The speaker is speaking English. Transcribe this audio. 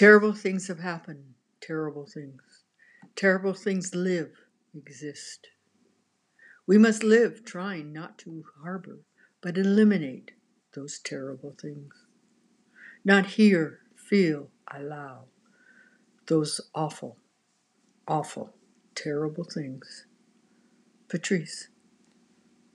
Terrible things have happened. Terrible things. Terrible things live, exist. We must live trying not to harbor, but eliminate those terrible things. Not hear, feel, allow those awful, awful, terrible things. Patrice.